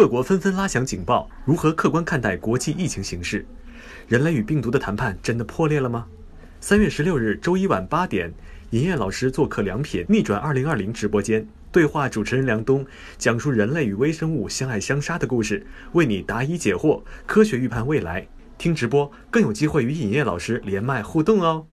各国纷纷拉响警报如何客观看待国际疫情形势？人类与病毒的谈判真的破裂了吗？三月十六日周一晚八点尹烨老师做客良品逆转二零二零直播间对话主持人梁冬讲述人类与微生物相爱相杀的故事为你答疑解惑科学预判未来。听直播更有机会与尹烨老师连麦互动哦。